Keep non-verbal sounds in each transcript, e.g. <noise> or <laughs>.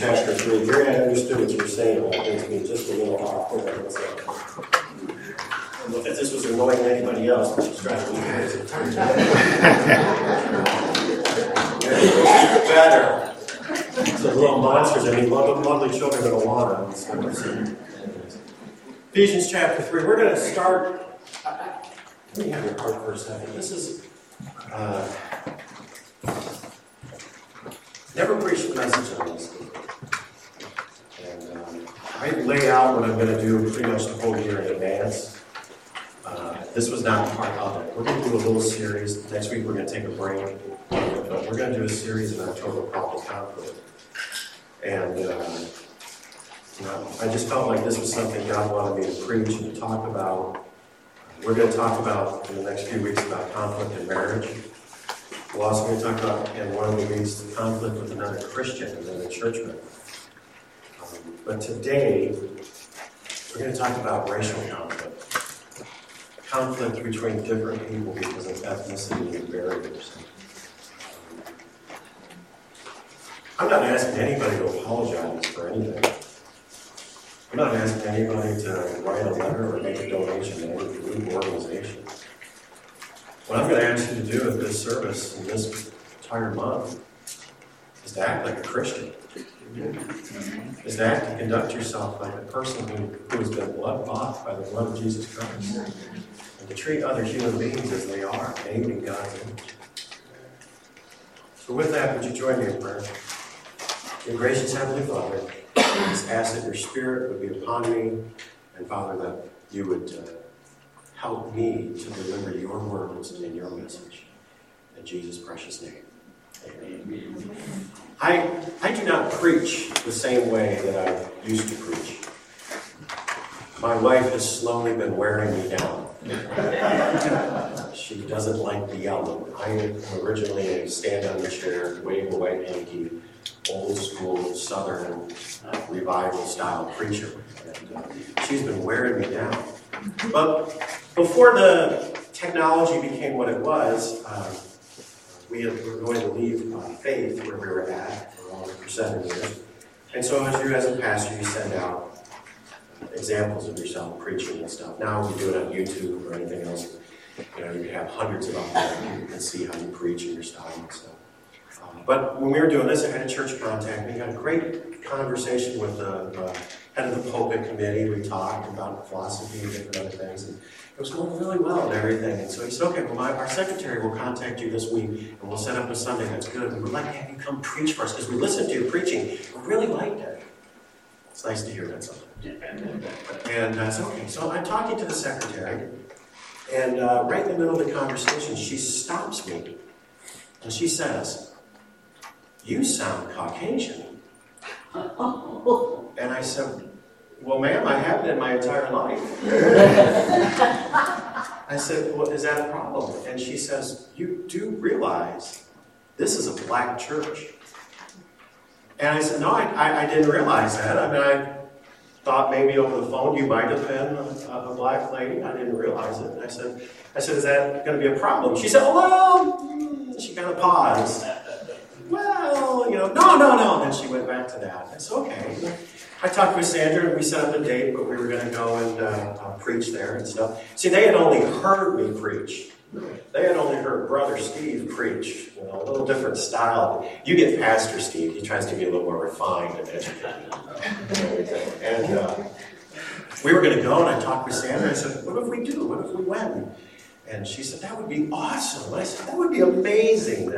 chapter 3. Gary, I understood what you were saying about things being just a little. I if this was annoying anybody else, but she's trying to be. Better. So little monsters, I mean, lovely, lovely children of Awana. Ephesians chapter 3. We're going to start. Let me have your heart for a second. This is. Uh, never preached a message on this. And um, I lay out what I'm going to do pretty much the whole year in advance. Uh, this was not part of it. We're going to do a little series. Next week we're going to take a break. But we're going to do a series in October called Conflict. And uh, you know, I just felt like this was something God wanted me to preach and to talk about. We're going to talk about in the next few weeks about conflict in marriage. We're also going to talk about in one of the weeks conflict with another Christian, another churchman. Um, but today, we're going to talk about racial conflict. Conflict between different people because of ethnicity and barriers. I'm not asking anybody to apologize for anything. I'm not asking anybody to write a letter or make a donation to any group or organization. What I'm going to ask you to do at this service in this entire month is to act like a Christian. Is to conduct yourself like a person who, who has been blood bought by the blood of Jesus Christ. And to treat other human beings as they are, made in God's image. So with that, would you join me in prayer? Your gracious Heavenly Father, I just ask that your Spirit would be upon me, and Father, that you would uh, help me to deliver your words and your message. In Jesus' precious name. Amen. I, I do not preach the same way that I used to preach. My wife has slowly been wearing me down. she doesn't like the yelling. I am originally a stand on the chair, wave a white hanky, old school Southern uh, revival style preacher. And, uh, she's been wearing me down. But before the technology became what it was, uh, we were going to leave uh, faith where we were at for seven years. And so, as you, as a pastor, you send out examples of yourself preaching and stuff. Now we do it on YouTube or anything else. You know, you can have hundreds of them there. Can see how you preach and your style and stuff. But when we were doing this, I had a church contact me. had a great conversation with the uh, head of the pulpit committee. We talked about philosophy and different other things. And it was going really well and everything. And so he said, okay, well, my, our secretary will contact you this week and we'll set up a Sunday that's good. We would like to have you come preach for us because we listened to your preaching. We really liked it. It's nice to hear that sometimes. And uh, so, okay, so I'm talking to the secretary. And uh, right in the middle of the conversation, she stops me. And she says, you sound Caucasian. <laughs> And I said, Well, ma'am, I have been my entire life. I said, Well, is that a problem? And she says, You do realize this is a black church. And I said, No, I, I, I didn't realize that. I mean, I thought maybe over the phone you might have been a, a, black lady. I didn't realize it. And I said, I said, Is that going to be a problem? She said, Well, mm, she kind of paused well, you know, no, no, no. And then she went back to that. It's okay. I talked with Sandra and we set up a date, but we were going to go and uh, uh, preach there and stuff. See, they had only heard me preach. They had only heard Brother Steve preach, you know, a little different style. You get Pastor Steve, he tries to be a little more refined and educated. And uh, we were going to go, and I talked with Sandra. I said, What if we do? What if we went? And she said, That would be awesome. I said, That would be amazing.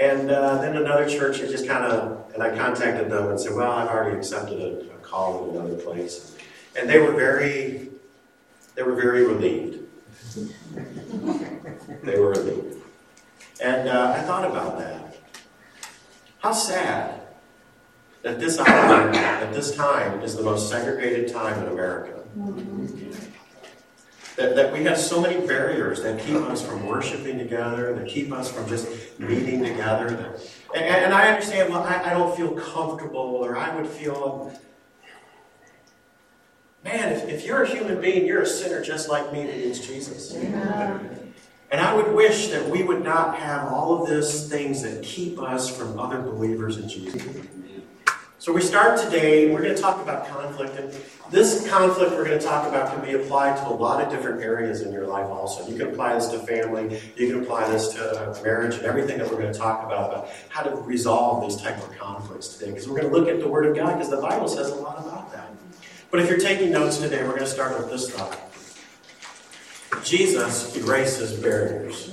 And uh, then another church had just kind of, and I contacted them and said, well, I've already accepted a, a call in another place. And they were very, they were very relieved. they were relieved. And uh, I thought about that. How sad that this hour, at this time, is the most segregated time in America. That, that we have so many barriers that keep us from worshiping together, that keep us from just meeting together. and, and, I understand, well, I, I don't feel comfortable, or I would feel, man, if, if you're a human being, you're a sinner just like me that needs Jesus. Yeah. And I would wish that we would not have all of these things that keep us from other believers in Jesus. So we start today, we're going to talk about conflict, and this conflict we're going to talk about can be applied to a lot of different areas in your life also. You can apply this to family, you can apply this to marriage, and everything that we're going to talk about, about how to resolve these type of conflicts today, because we're going to look at the Word of God, because the Bible says a lot about that. But if you're taking notes today, we're going to start with this thought. Jesus erases barriers.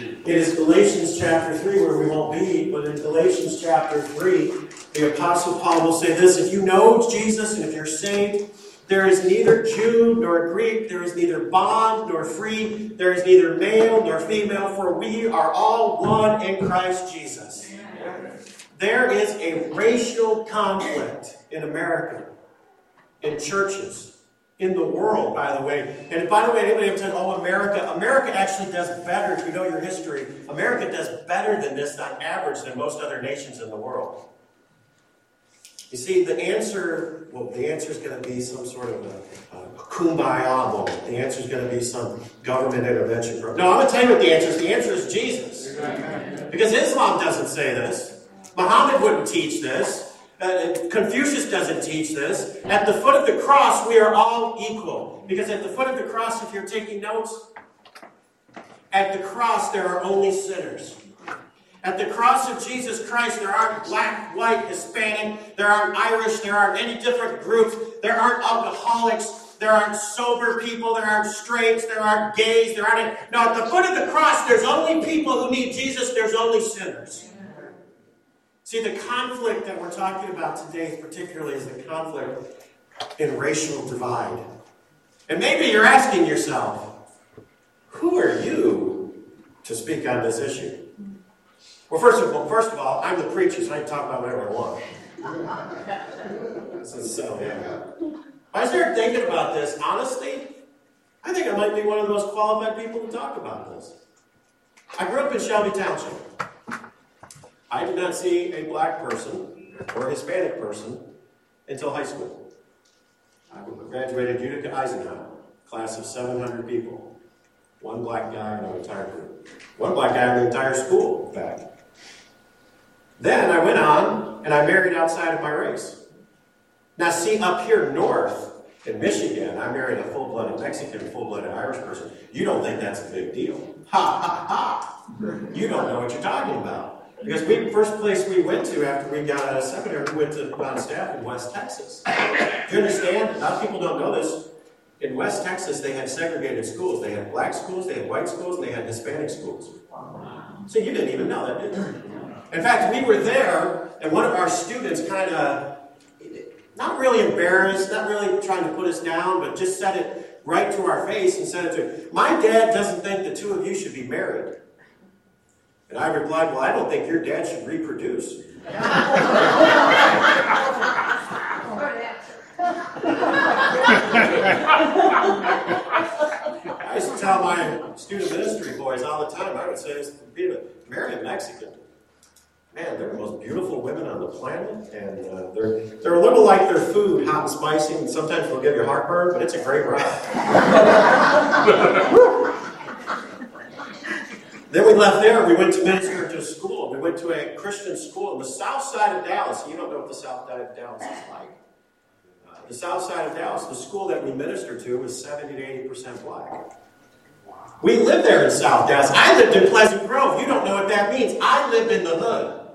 It is Galatians chapter 3 where we won't be, but in Galatians chapter 3, the Apostle Paul will say this If you know Jesus and if you're saved, there is neither Jew nor Greek, there is neither bond nor free, there is neither male nor female, for we are all one in Christ Jesus. There is a racial conflict in America, in churches in the world, by the way. And by the way, anybody ever said, oh, America, America actually does better, if you know your history, America does better than this on average than most other nations in the world. You see, the answer, well, the answer is going to be some sort of a, a kumbaya moment. The answer is going to be some government intervention program. No, I'm going to tell you what the answer is. The answer is Jesus. Because Islam doesn't say this. Muhammad wouldn't teach this. Uh, Confucius doesn't teach this. At the foot of the cross, we are all equal. Because at the foot of the cross, if you're taking notes, at the cross, there are only sinners. At the cross of Jesus Christ, there aren't black, white, Hispanic, there aren't Irish, there aren't any different groups, there aren't alcoholics, there aren't sober people, there aren't straights, there aren't gays, there aren't. No, at the foot of the cross, there's only people who need Jesus, there's only sinners. See, the conflict that we're talking about today, particularly, is the conflict in racial divide. And maybe you're asking yourself, who are you to speak on this issue? Well, first of all, first of all, I'm the preacher, so I can talk about whatever I want. so, yeah. I started thinking about this, honestly, I think I might be one of the most qualified people to talk about this. I grew up in Shelby Township. I did not see a black person or a Hispanic person until high school. I graduated Utica Eisenhower, class of 700 people. One black guy in the entire group. One black guy in the entire school, in fact. Then I went on and I married outside of my race. Now, see, up here north in Michigan, I married a full blooded Mexican, full blooded Irish person. You don't think that's a big deal. Ha ha ha! You don't know what you're talking about. Because we first place we went to after we got out of seminary, we went to on staff in West Texas. Do you understand? A lot of people don't know this. In West Texas, they had segregated schools. They had black schools, they had white schools, and they had Hispanic schools. So you didn't even know that, did you? In fact, we were there, and one of our students kind of, not really embarrassed, not really trying to put us down, but just said it right to our face and said it to, My dad doesn't think the two of you should be married. And I replied, Well, I don't think your dad should reproduce. I used to tell my student ministry boys all the time, I would say, being a marry a Mexican. Man, they're the most beautiful women on the planet, and uh, they're they're a little like their food, hot and spicy, and sometimes they'll give you heartburn, but it's a great ride. <laughs> Then we left there. We went to minister to school. We went to a Christian school in the south side of Dallas. You don't know what the south side of Dallas is like. Uh, the south side of Dallas, the school that we ministered to, was 70 to 80 percent black. We lived there in South Dallas. I lived in Pleasant Grove. You don't know what that means. I lived in the hood.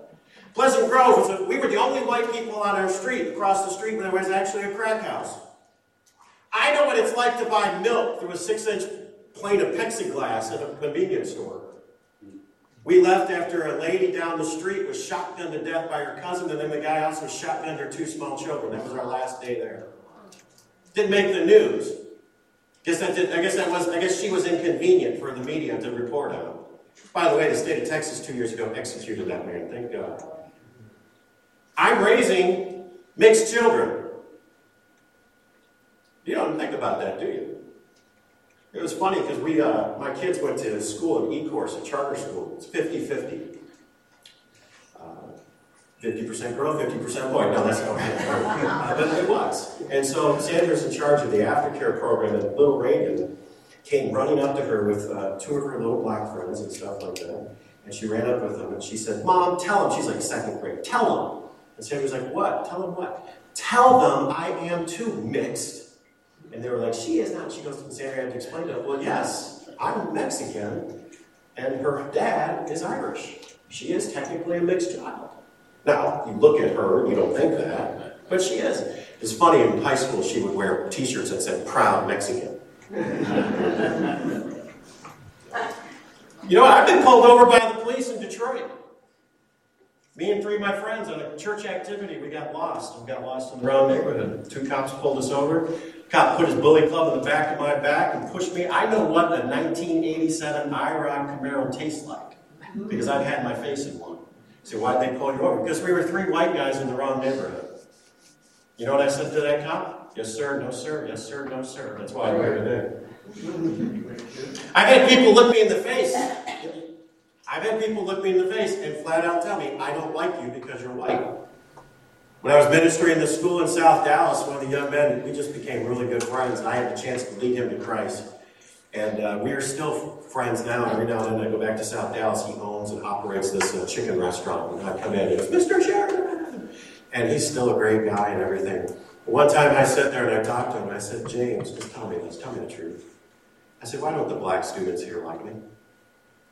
Pleasant Grove was a, we were the only white people on our street. Across the street, there was actually a crack house. I know what it's like to buy milk through a six-inch plate of plexiglass at a convenience store. We left after a lady down the street was shotgunned to death by her cousin, and then the guy also shotgunned her two small children. That was our last day there. Didn't make the news. Guess that did, I guess that was. I guess she was inconvenient for the media to report on. By the way, the state of Texas two years ago executed that man. Thank God. I'm raising mixed children. You don't think about that, do you? It was funny because we, uh, my kids went to school in E-Course, a charter school. It's 50-50. Uh, 50% girl, 50% boy. No, that's not <laughs> But it was. And so Sandra's in charge of the aftercare program, and little Reagan came running up to her with uh, two of her little black friends and stuff like that. And she ran up with them and she said, Mom, tell him. She's like second grade. Tell him And Sammy was like, What? Tell them what? Tell them I am too mixed. And they were like, She is not. She goes, and Sammy had to explain to them, Well, yes, I'm Mexican, and her dad is Irish. She is technically a mixed child. Now, you look at her, you don't think that, but she is. It's funny, in high school, she would wear t shirts that said Proud Mexican. <laughs> you know, I've been pulled over by the police in Detroit. Me and three of my friends on a church activity, we got lost. We got lost in the wrong neighborhood. Two cops pulled us over. Cop put his bully club in the back of my back and pushed me. I know what a 1987 IROC Camaro tastes like because I've had my face in one. So why'd they pull you over? Because we were three white guys in the wrong neighborhood. You know what I said to that cop? Yes, sir, no, sir, yes, sir, no, sir. That's why I'm here today. I've had people look me in the face I've had people look me in the face and flat out tell me, I don't like you because you're white. When I was ministering in the school in South Dallas, one of the young men, we just became really good friends. And I had the chance to lead him to Christ. And uh, we are still friends now. Every now and then I go back to South Dallas. He owns and operates this uh, chicken restaurant. And I come in and it's Mr. Sheridan. And he's still a great guy and everything. One time I sat there and I talked to him. I said, James, just tell me this. Tell me the truth. I said, why don't the black students here like me?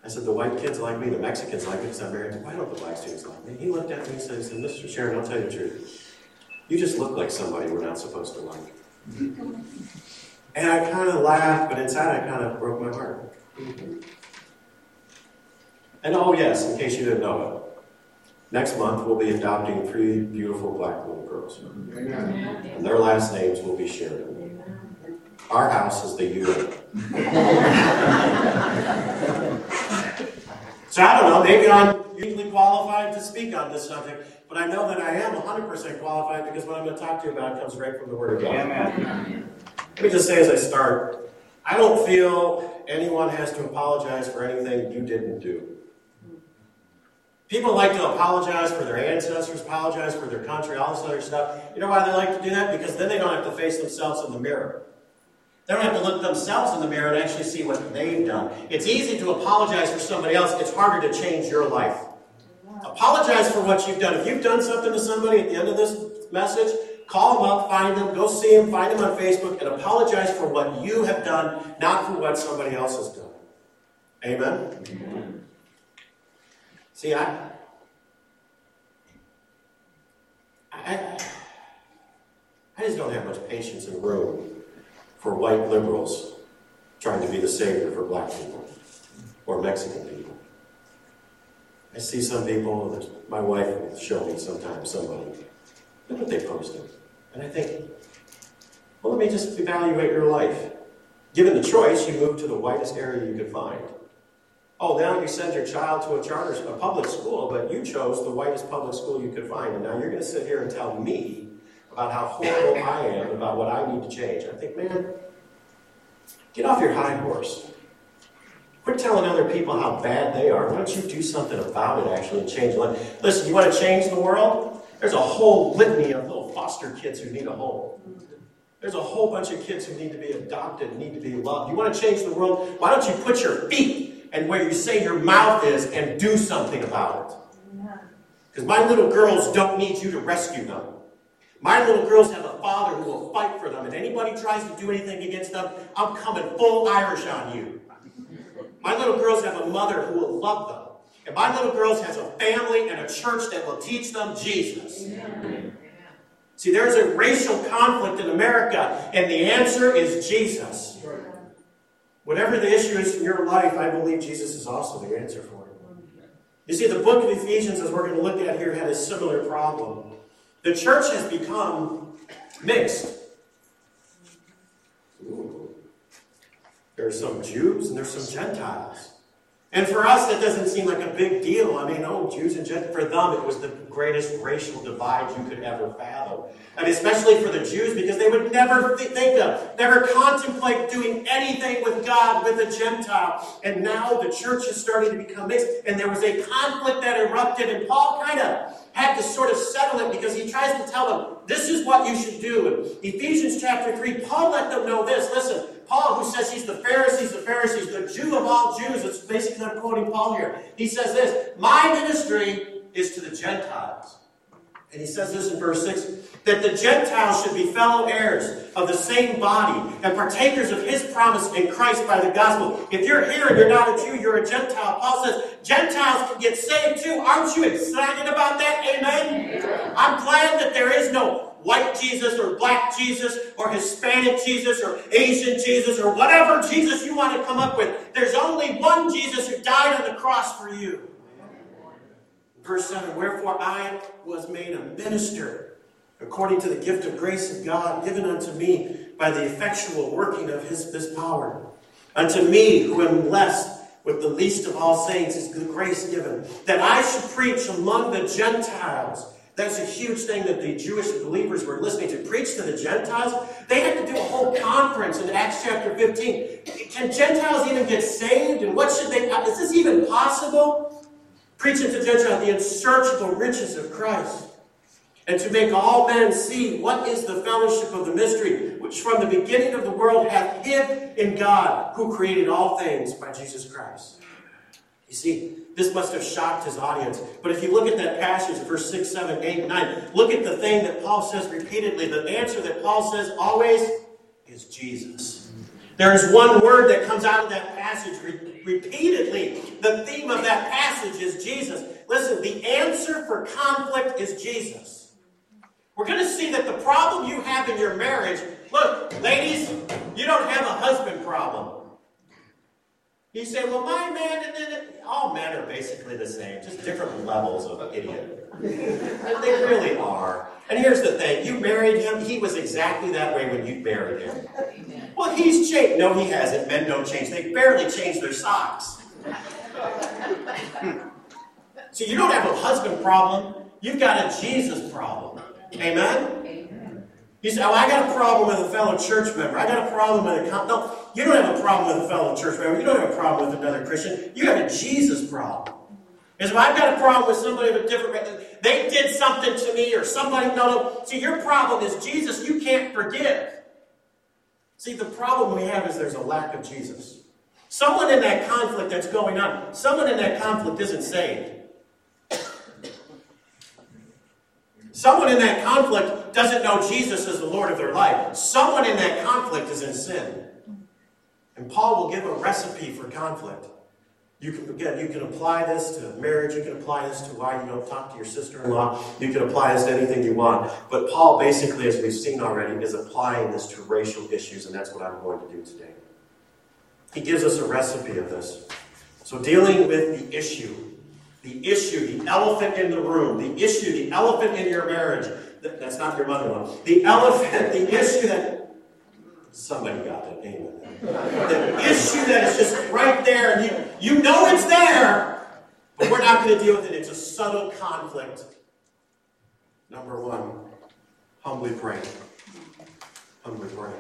I said, the white kids like me, the Mexicans like me because I'm married to why don't the black students like me? He looked at me and said, said Mr. Sharon, I'll tell you the truth. You just look like somebody we're not supposed to like. And I kind of laughed, but inside I kind of broke my heart. And oh, yes, in case you didn't know it, next month we'll be adopting three beautiful black little girls. Amen. And their last names will be Sheridan. Our house is the UN. <laughs> So I don't know, maybe I'm usually qualified to speak on this subject, but I know that I am 100% qualified because what I'm going to talk to you about comes right from the Word of God. Amen. Let me just say as I start, I don't feel anyone has to apologize for anything you didn't do. People like to apologize for their ancestors, apologize for their country, all this other stuff. You know why they like to do that? Because then they don't have to face themselves in the mirror. They don't have to look themselves in the mirror and actually see what they've done. It's easy to apologize for somebody else, it's harder to change your life. Apologize for what you've done. If you've done something to somebody at the end of this message, call them up, find them, go see them, find them on Facebook, and apologize for what you have done, not for what somebody else has done. Amen? Amen. See, I, I, I just don't have much patience in the room for white liberals trying to be the savior for black people or Mexican people. I see some people that my wife will show me sometimes somebody. Look what they posted. And I think, well, let me just evaluate your life. Given the choice, you move to the whitest area you could find. Oh, now you send your child to a charter, a public school, but you chose the whitest public school you could find. And now you're going to sit here and tell me about how horrible I am, about what I need to change. I think, man, get off your high horse. Quit telling other people how bad they are. Why don't you do something about it, actually, and change life? Listen, you want to change the world? There's a whole litany of little foster kids who need a home. There's a whole bunch of kids who need to be adopted, need to be loved. You want to change the world? Why don't you put your feet and where you say your mouth is and do something about it? Because my little girls don't need you to rescue them. My little girls have a father who will fight for them. If anybody tries to do anything against them, I'm coming full Irish on you. My little girls have a mother who will love them. And my little girls has a family and a church that will teach them Jesus. Amen. See, there's a racial conflict in America, and the answer is Jesus. Whatever the issue is in your life, I believe Jesus is also the answer for it. You see, the book of Ephesians, as we're going to look at here, had a similar problem. The church has become mixed. Ooh. are some Jews and there's some Gentiles. And for us, that doesn't seem like a big deal. I mean, oh, Jews and Gentiles, for them, it was the greatest racial divide you could ever fathom. And especially for the Jews, because they would never th- think of, never contemplate doing anything with God with a Gentile. And now the church is starting to become mixed, and there was a conflict that erupted, and Paul kind of had to sort of settle it because he tries to tell them, this is what you should do. In Ephesians chapter 3, Paul let them know this. Listen, Paul, who says he's the Pharisees, the Pharisees, the Jew of all Jews, it's basically I'm quoting Paul here. He says this My ministry is to the Gentiles. And he says this in verse 6 that the Gentiles should be fellow heirs of the same body and partakers of his promise in Christ by the gospel. If you're here and you're not a Jew, you're a Gentile. Paul says Gentiles can get saved too. Aren't you excited about that? Amen? I'm glad that there is white Jesus or black Jesus or Hispanic Jesus or Asian Jesus or whatever Jesus you want to come up with. There's only one Jesus who died on the cross for you. Verse 7 Wherefore I was made a minister according to the gift of grace of God given unto me by the effectual working of his this power. Unto me, who am blessed with the least of all saints, is the grace given, that I should preach among the Gentiles. That's a huge thing that the Jewish believers were listening to. Preach to the Gentiles. They had to do a whole conference in Acts chapter 15. Can Gentiles even get saved? And what should they, uh, is this even possible? preaching to Gentiles the unsearchable riches of Christ, and to make all men see what is the fellowship of the mystery, which from the beginning of the world hath hid in God, who created all things by Jesus Christ. You see, this must have shocked his audience. But if you look at that passage, verse 6, 7, 8, 9, look at the thing that Paul says repeatedly. The answer that Paul says always is Jesus. There is one word that comes out of that passage repeatedly. The theme of that passage is Jesus. Listen, the answer for conflict is Jesus. We're going to see that the problem you have in your marriage, look, ladies, you don't have a husband problem. You said, well, my man, and then all men are basically the same, just different levels of idiot. <laughs> they really are. And here's the thing you married him, he was exactly that way when you married him. Well, he's changed. No, he hasn't. Men don't change. They barely change their socks. <laughs> so you don't have a husband problem, you've got a Jesus problem. Amen? You say, oh, I got a problem with a fellow church member. I got a problem with a... No, you don't have a problem with a fellow church member. You don't have a problem with another Christian. You have a Jesus problem. Because if I've got a problem with somebody of a different... They did something to me or somebody... No, no. See, your problem is Jesus. You can't forgive. See, the problem we have is there's a lack of Jesus. Someone in that conflict that's going on, someone in that conflict isn't saved. Someone in that conflict doesn't know Jesus as the Lord of their life. Someone in that conflict is in sin. And Paul will give a recipe for conflict. You can again, you can apply this to marriage, you can apply this to why you don't talk to your sister-in-law, you can apply this to anything you want. But Paul basically, as we've seen already, is applying this to racial issues, and that's what I'm going to do today. He gives us a recipe of this. So dealing with the issue the issue, the elephant in the room, the issue, the elephant in your marriage. That's not your mother-in-law. The elephant, <laughs> the issue that somebody got it. Amen. The issue that is just right there, and you, you know it's there, but we're not going to deal with it. It's a subtle conflict. Number one, humbly pray. Humbly pray.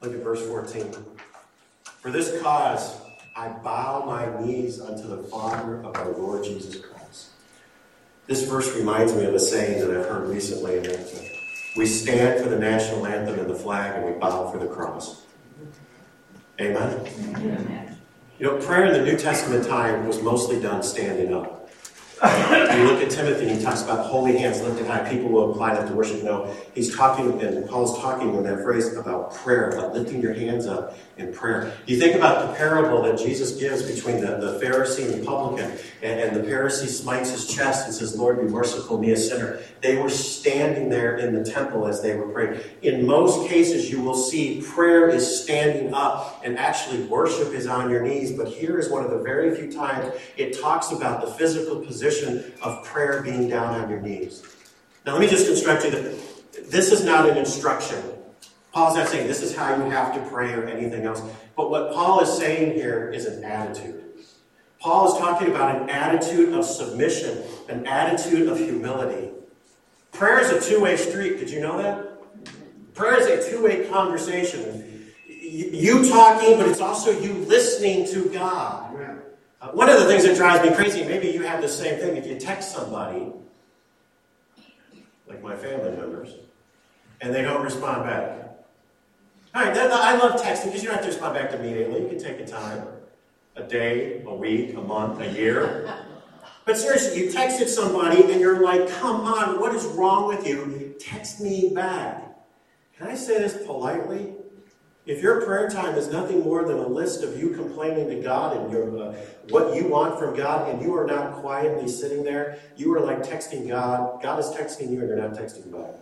Look at verse 14. For this cause, I bow my knees unto the Father of our Lord Jesus Christ. This verse reminds me of a saying that I've heard recently, in that we stand for the national anthem and the flag, and we bow for the cross. Amen? Amen. You know, prayer in the New Testament time was mostly done standing up you look at Timothy, he talks about holy hands lifted high. People will apply that to worship. No, he's talking, and Paul's talking in that phrase about prayer, about lifting your hands up in prayer. You think about the parable that Jesus gives between the, the Pharisee and the publican, and, and the Pharisee smites his chest and says, Lord, be merciful, me a sinner. They were standing there in the temple as they were praying. In most cases, you will see prayer is standing up, and actually worship is on your knees. But here is one of the very few times it talks about the physical position position of prayer being down on your knees. Now, let me just instruct you that this is not an instruction. Paul's not saying this is how you have to pray or anything else. But what Paul is saying here is an attitude. Paul is talking about an attitude of submission, an attitude of humility. Prayer is a two way street. Did you know that? Prayer is a two way conversation. You talking, but it's also you listening to God. Uh, one of the things that drives me crazy, maybe you have the same thing, if you text somebody, like my family members, and they don't respond back. All right, that, I love texting because you don't have to respond back immediately. You can take a time, a day, a week, a month, a year. But seriously, you texted somebody and you're like, come on, what is wrong with you? Text me back. Can I say this politely? If your prayer time is nothing more than a list of you complaining to God and your, uh, what you want from God, and you are not quietly sitting there, you are like texting God. God is texting you, and you're not texting back.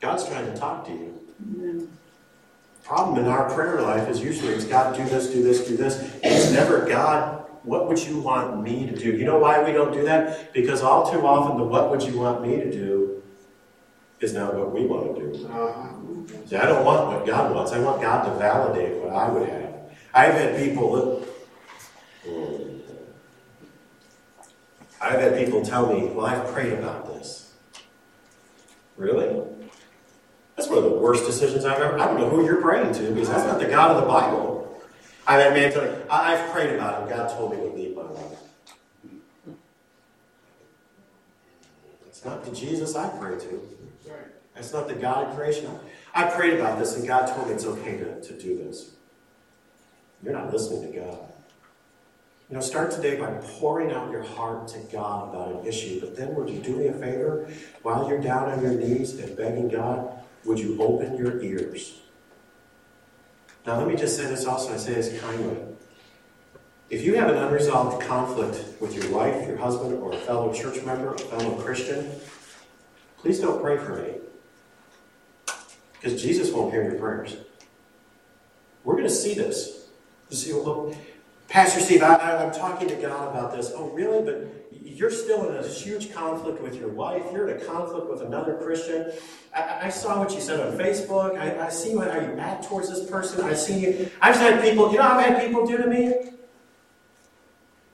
God's trying to talk to you. Yeah. Problem in our prayer life is usually it's God, do this, do this, do this. It's never God, what would you want me to do? You know why we don't do that? Because all too often the what would you want me to do is not what we want to do. Uh-huh. See, I don't want what God wants. I want God to validate what I would have. I've had people I've had people tell me, well, I've prayed about this. Really? That's one of the worst decisions I've ever. I don't know who you're praying to because that's not the God of the Bible. I've had man tell me, I've prayed about it. God told me to leave my life. It's not the Jesus I pray to. That's not the God of creation. I prayed about this, and God told me it's okay to, to do this. You're not listening to God. You know, start today by pouring out your heart to God about an issue. But then, would you do me a favor? While you're down on your knees and begging God, would you open your ears? Now, let me just say this also. I say this kindly. If you have an unresolved conflict with your wife, your husband, or a fellow church member, a fellow Christian, please don't pray for me. Because Jesus won't hear your prayers. We're going to see this. See, well, Pastor Steve, I, am talking to God about this. Oh, really? But you're still in a huge conflict with your wife. You're in a conflict with another Christian. I, I saw what you said on Facebook. I, I see how you act towards this person. I've seen you. I've had people, you know I've had people do to me?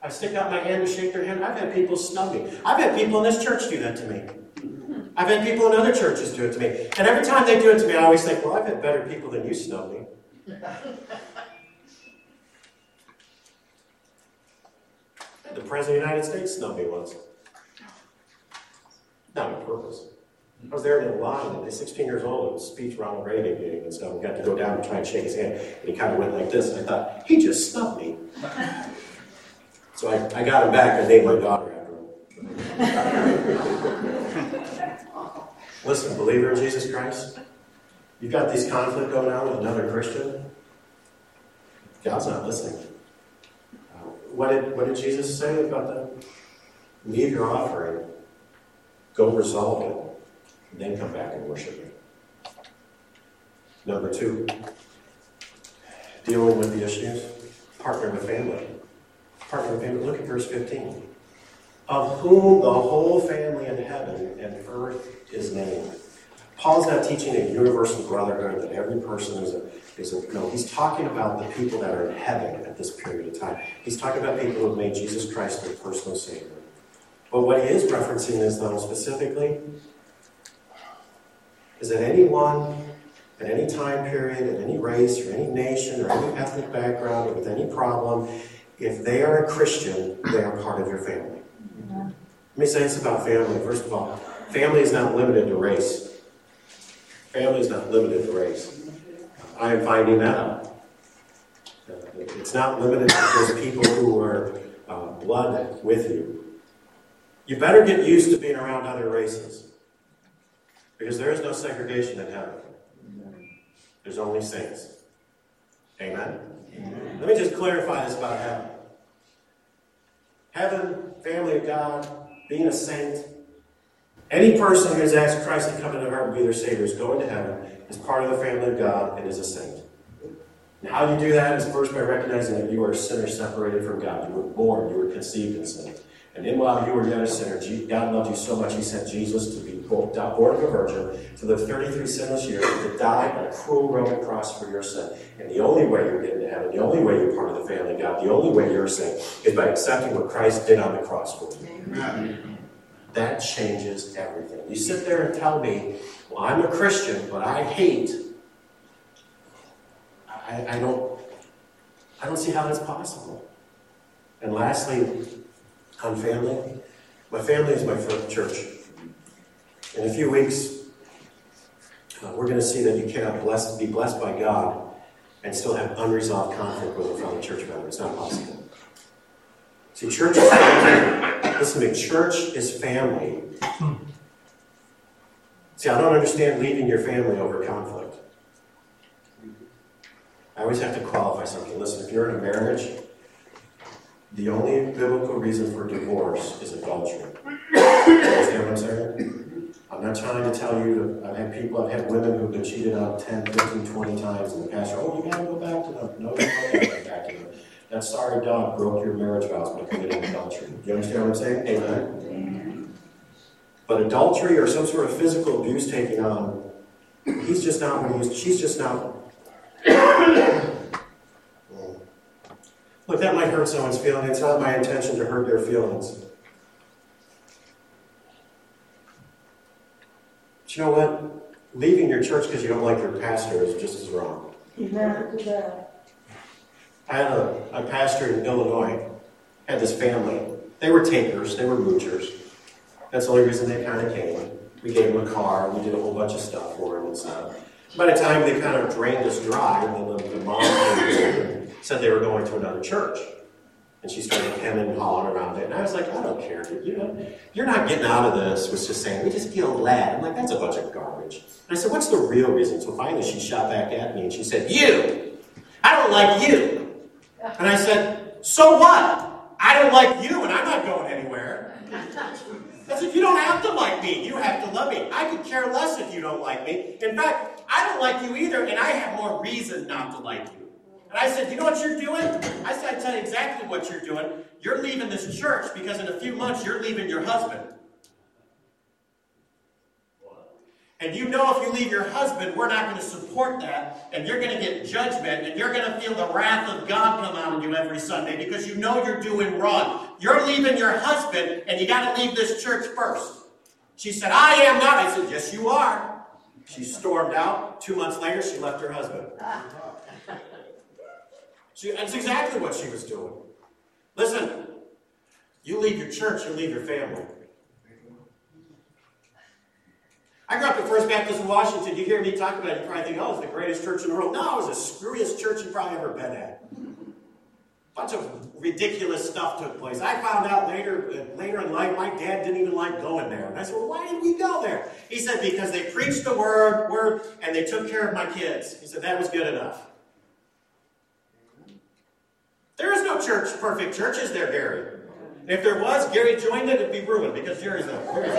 I stick out my hand to shake their hand. I've had people snub me. I've had people in this church do that to me. I've had people in other churches do it to me. And every time they do it to me, I always think, well, I've had better people than you snub me. <laughs> the President of the United States snubbed me once. Not on purpose. I was there in a line, and at 16 years old, it was speech Ronald Reagan gave and stuff. We got to go down and try and shake his hand. And he kind of went like this. And I thought, he just snubbed me. <laughs> so I, I got him back and named my daughter after him. Listen, believer in Jesus Christ, you've got this conflict going on with another Christian. God's not listening. Uh, what did, what did Jesus say about that? Leave your offering, go resolve it, and then come back and worship me. Number two, dealing with the issues, partner with family. Partner with family. Look at verse 15 of whom the whole family in heaven and earth is named. Paul's not teaching a universal brotherhood that every person is a, is a no, he's talking about the people that are in heaven at this period of time. He's talking about people who have made Jesus Christ their personal Savior. But what he is referencing is, though, specifically, is that anyone at any time period, at any race, or any nation, or any ethnic background, or with any problem, if they are a Christian, they are part of your family. Let me say this about family. First of all, family is not limited to race. Family is not limited to race. I am finding that out. It's not limited to those people who are uh, blood with you. You better get used to being around other races. Because there is no segregation in heaven. There's only saints. Amen? Amen? Let me just clarify this about heaven. Heaven, family of God, being a saint. Any person who has asked Christ to come into their heart and be their Savior is going to heaven, is part of the family of God, and is a saint. And how you do that is first by recognizing that you are a sinner separated from God. You were born, you were conceived in sin. And then while you were yet a sinner, God loved you so much, He sent Jesus to be born of a virgin, to live 33 sinless years, to die on a cruel Roman cross for your sin. And the only way you're getting to heaven, the only way you're part of the family of God, the only way you're saved is by accepting what Christ did on the cross for you. Amen. That changes everything. You sit there and tell me, well, I'm a Christian, but I hate. I, I don't I don't see how that's possible. And lastly, on family. My family is my first church. In a few weeks, uh, we're going to see that you cannot bless, be blessed by God and still have unresolved conflict with a fellow church member. It's not possible. See, church is family. Listen to me, church is family. See, I don't understand leaving your family over conflict. I always have to qualify something. Listen, if you're in a marriage, the only biblical reason for divorce is adultery. You understand what I'm saying? I'm not trying to tell you, that I've had people, I've had women who've been cheated on 10, 15, 20 times, in the past. oh, you gotta go back to them. No, you don't go back to them. That sorry dog broke your marriage vows by committing adultery. Do you understand what I'm saying? Amen. But adultery or some sort of physical abuse taking on, he's just not what he's, she's just not. Look, that might hurt someone's feelings. It's not my intention to hurt their feelings. You know what? Leaving your church because you don't like your pastor is just as wrong. <laughs> I had a, a pastor in Illinois, had this family. They were takers, they were moochers. That's the only reason they kind of came. We gave them a car, we did a whole bunch of stuff for them and stuff. By the time they kind of drained us dry, the, the mom said they were going to another church. And she started hemming and hawing around it. And I was like, I don't care. You know, you're not getting out of this with just saying, we just feel glad. I'm like, that's a bunch of garbage. And I said, what's the real reason? So finally she shot back at me and she said, you! I don't like you! And I said, so what? I don't like you and I'm not going anywhere. I said, you don't have to like me. You have to love me. I could care less if you don't like me. In fact, I don't like you either, and I have more reason not to like you. And I said, You know what you're doing? I said, I tell you exactly what you're doing. You're leaving this church because in a few months you're leaving your husband. And you know if you leave your husband, we're not going to support that, and you're going to get judgment, and you're going to feel the wrath of God come out on you every Sunday because you know you're doing wrong. You're leaving your husband, and you got to leave this church first. She said, I am not. I said, Yes, you are. She stormed out. Two months later, she left her husband. She, that's exactly what she was doing. Listen, you leave your church, you leave your family. I grew up at First Baptist in Washington. You hear me talk about it, you probably think, oh, it's the greatest church in the world. No, it was the screwiest church you've probably ever been at. A bunch of ridiculous stuff took place. I found out later, uh, later in life, my dad didn't even like going there. And I said, well, why did we go there? He said, because they preached the word, word, and they took care of my kids. He said, that was good enough. There is church, perfect church, is there, Gary? If there was, Gary joined it, it'd be ruined because Jerry's not. Jerry's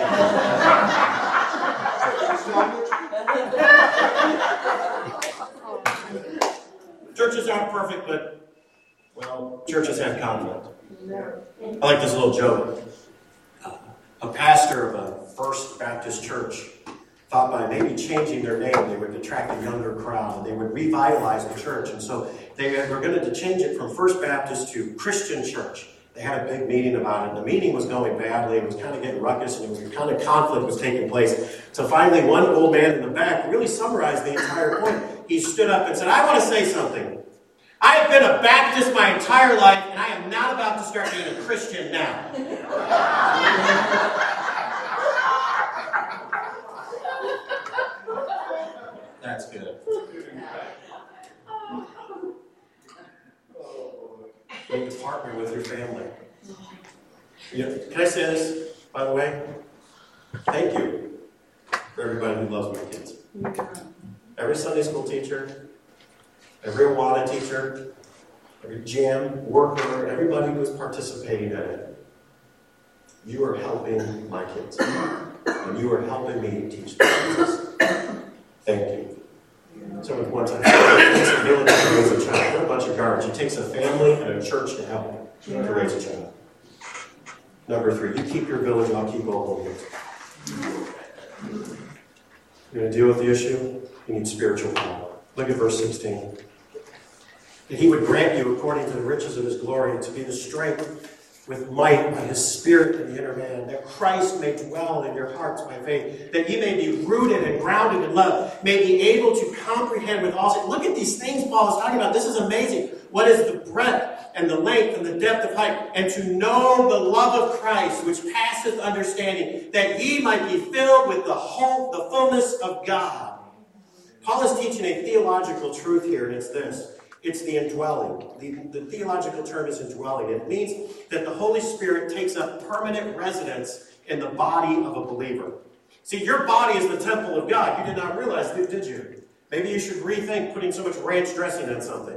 Churches aren't perfect, but, well, churches have conflict. I like this little joke. Uh, a pastor of a First Baptist church thought by maybe changing their name, they would attract a younger crowd they would revitalize the church. And so they were going to change it from First Baptist to Christian Church. They had a big meeting about it. The meeting was going badly. It was kind of getting ruckus, and it was kind of conflict was taking place. So finally, one old man in the back really summarized the entire point. He stood up and said, "I want to say something. I have been a Baptist my entire life, and I am not about to start being a Christian now." <laughs> That's good. You to partner with your family. You know, can I say this, by the way? Thank you for everybody who loves my kids. Mm-hmm. Every Sunday school teacher, every Awana teacher, every gym worker, everybody who is participating in it. You are helping my kids. And you are helping me teach them Jesus. Thank you. Time, it takes a village to raise a child. What a bunch of garbage. It takes a family and a church to help to raise a child. Number three, you keep your village, I'll keep Oklahoma. You're going to deal with the issue? You need spiritual power. Look at verse 16. That he would grant you, according to the riches of his glory, to be the strength with might by his Spirit in the inner man, that Christ may dwell in your hearts by faith, that ye may be rooted and grounded in love, may be able to comprehend with all. Look at these things Paul is talking about. This is amazing. What is the breadth and the length and the depth of height? And to know the love of Christ, which passeth understanding, that ye might be filled with the whole, the fullness of God. Paul is teaching a theological truth here, and it's this. It's the indwelling. The, the theological term is indwelling. It means that the Holy Spirit takes up permanent residence in the body of a believer. See, your body is the temple of God. You did not realize this, did you? Maybe you should rethink putting so much ranch dressing on something.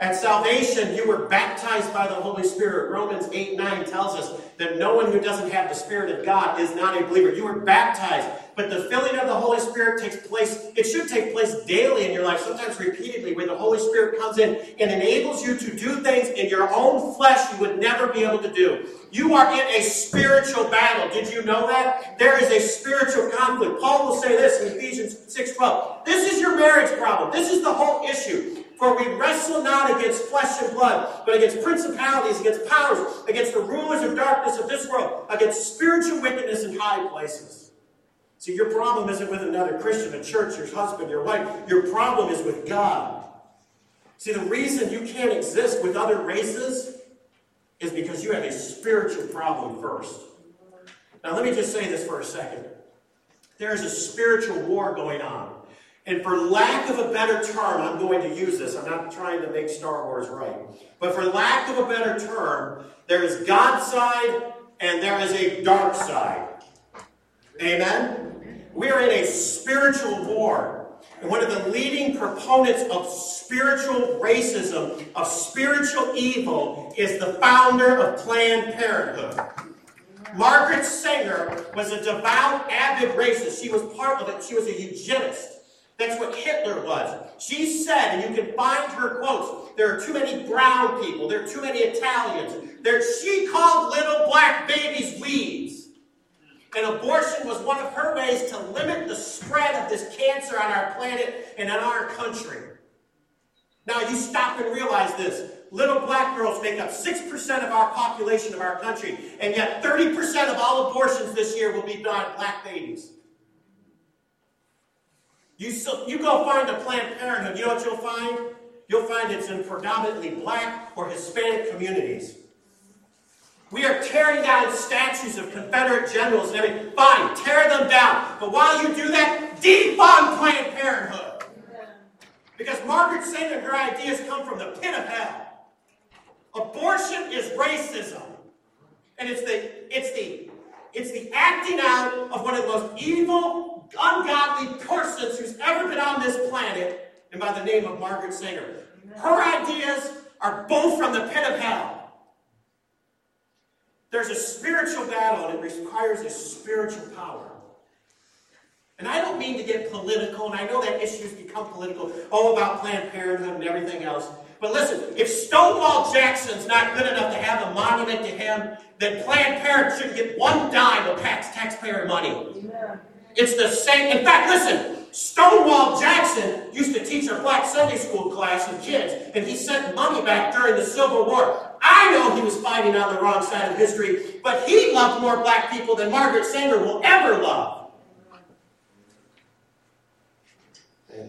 At salvation, you were baptized by the Holy Spirit. Romans 8 9 tells us that no one who doesn't have the Spirit of God is not a believer. You were baptized, but the filling of the Holy Spirit takes place, it should take place daily in your life, sometimes repeatedly, where the Holy Spirit comes in and enables you to do things in your own flesh you would never be able to do. You are in a spiritual battle. Did you know that? There is a spiritual conflict. Paul will say this in Ephesians 6 12. This is your marriage problem. This is the whole issue. For we wrestle not against flesh and blood, but against principalities, against powers, against the rulers of darkness of this world, against spiritual wickedness in high places. See, your problem isn't with another Christian, a church, your husband, your wife. Your problem is with God. See, the reason you can't exist with other races is because you have a spiritual problem first. Now, let me just say this for a second. There is a spiritual war going on. And for lack of a better term, I'm going to use this. I'm not trying to make Star Wars right. But for lack of a better term, there is God's side and there is a dark side. Amen? We are in a spiritual war. And one of the leading proponents of spiritual racism, of spiritual evil, is the founder of Planned Parenthood. Margaret Sanger was a devout, avid racist. She was part of it. She was a eugenist. That's what Hitler was. She said, and you can find her quotes, there are too many brown people, there are too many Italians. There, she called little black babies weeds. And abortion was one of her ways to limit the spread of this cancer on our planet and in our country. Now, you stop and realize this. Little black girls make up 6% of our population of our country, and yet 30% of all abortions this year will be done black babies. You, you go find a Planned Parenthood, you know what you'll find? You'll find it's in predominantly black or Hispanic communities. We are tearing down statues of Confederate generals and everything. Fine, tear them down. But while you do that, defund Planned Parenthood. Because Margaret Sanger and her ideas come from the pit of hell. Abortion is racism. And it's the, it's the, it's the acting out of one of the most evil ungodly persons who's ever been on this planet, and by the name of Margaret Sanger. Her ideas are both from the pit of hell. There's a spiritual battle, and it requires a spiritual power. And I don't mean to get political, and I know that issues become political, oh, about Planned Parenthood and everything else. But listen, if Stonewall Jackson's not good enough to have a monument to him, then Planned Parenthood shouldn't get one dime of tax, taxpayer money. It's the same. In fact, listen, Stonewall Jackson used to teach a black Sunday school class of kids, and he sent money back during the Civil War. I know he was fighting on the wrong side of history, but he loved more black people than Margaret Sanger will ever love. I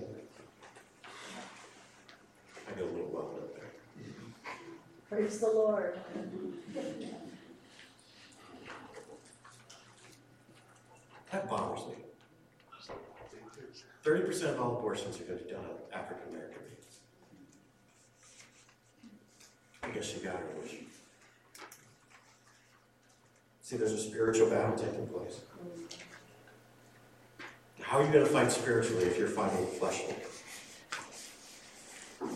go a little wild up there. Praise the Lord. That bothers me. 30% of all abortions are going to be done on African American babies. I guess you got her wish. See, there's a spiritual battle taking place. How are you going to fight spiritually if you're fighting fleshly?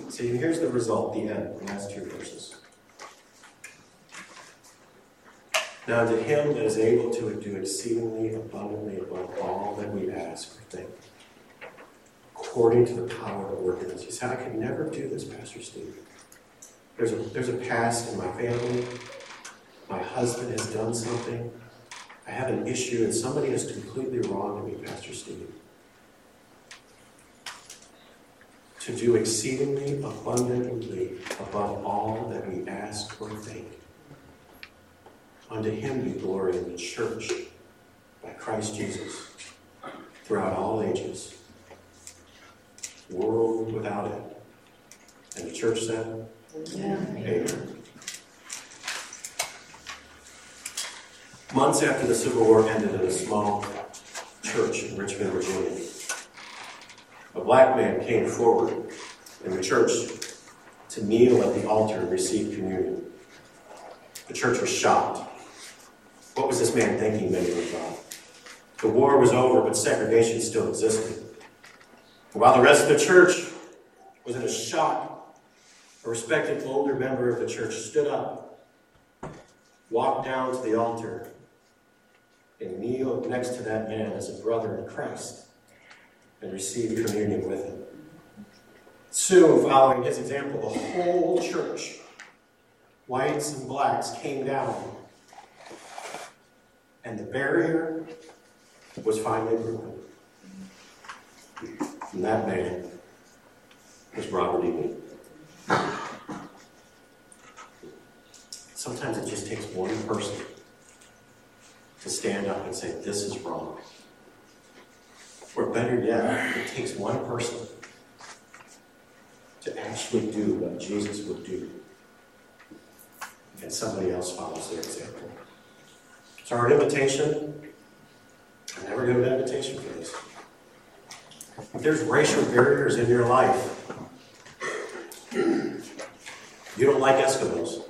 See, and here's the result, the end, the last two verses. Now, to him that is able to do exceedingly abundantly above all that we ask or think, according to the power that worketh in us. He said, I could never do this, Pastor Steve. There's a, there's a past in my family. My husband has done something. I have an issue, and somebody is completely wrong to me, Pastor Steve. To do exceedingly abundantly above all that we ask or think Unto him be glory in the church by Christ Jesus throughout all ages, world without end. And the church said, Amen. Amen. Months after the Civil War ended in a small church in Richmond, Virginia, a black man came forward in the church to kneel at the altar and receive communion. The church was shocked. What was this man thinking, many thought? The war was over, but segregation still existed. While the rest of the church was in a shock, a respected older member of the church stood up, walked down to the altar, and kneeled next to that man as a brother in Christ and received communion with him. Soon, following his example, the whole church, whites and blacks, came down, and the barrier was finally broken. And that man was Robert E. Lee. Sometimes it just takes one person to stand up and say, This is wrong. Or better yet, it takes one person to actually do what Jesus would do. And somebody else follows their example. So, our invitation I never give an invitation for this. If there's racial barriers in your life, you don't like Eskimos.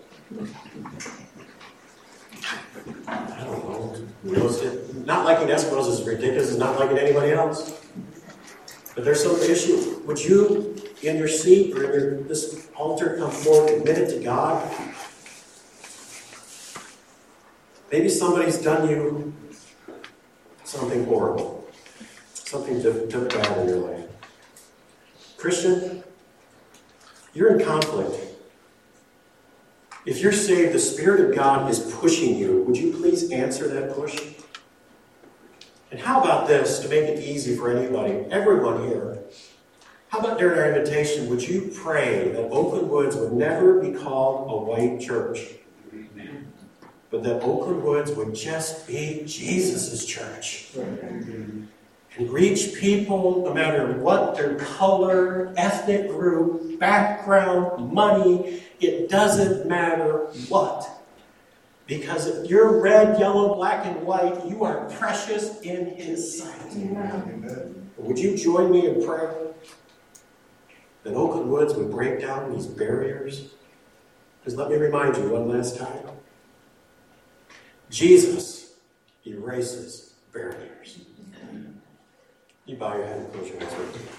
I don't know. Not liking Eskimos is ridiculous. It's not liking anybody else. But there's some issue. Would you, in your seat or in your, this altar, come forward, admit it to God? Maybe somebody's done you something horrible, something took, bad in your life. Christian, you're in conflict. If you're saved, the Spirit of God is pushing you. Would you please answer that push? And how about this to make it easy for anybody, everyone here? How about during our invitation, would you pray that Oakland Woods would never be called a white church? But that Oakland Woods would just be Jesus' church. And reach people no matter what their color, ethnic group, background, money, it doesn't matter what. Because if you're red, yellow, black, and white, you are precious in His sight. Amen. Would you join me in prayer that Oakland Woods would break down these barriers? Because let me remind you one last time Jesus erases barriers. You bow your head and close your eyes.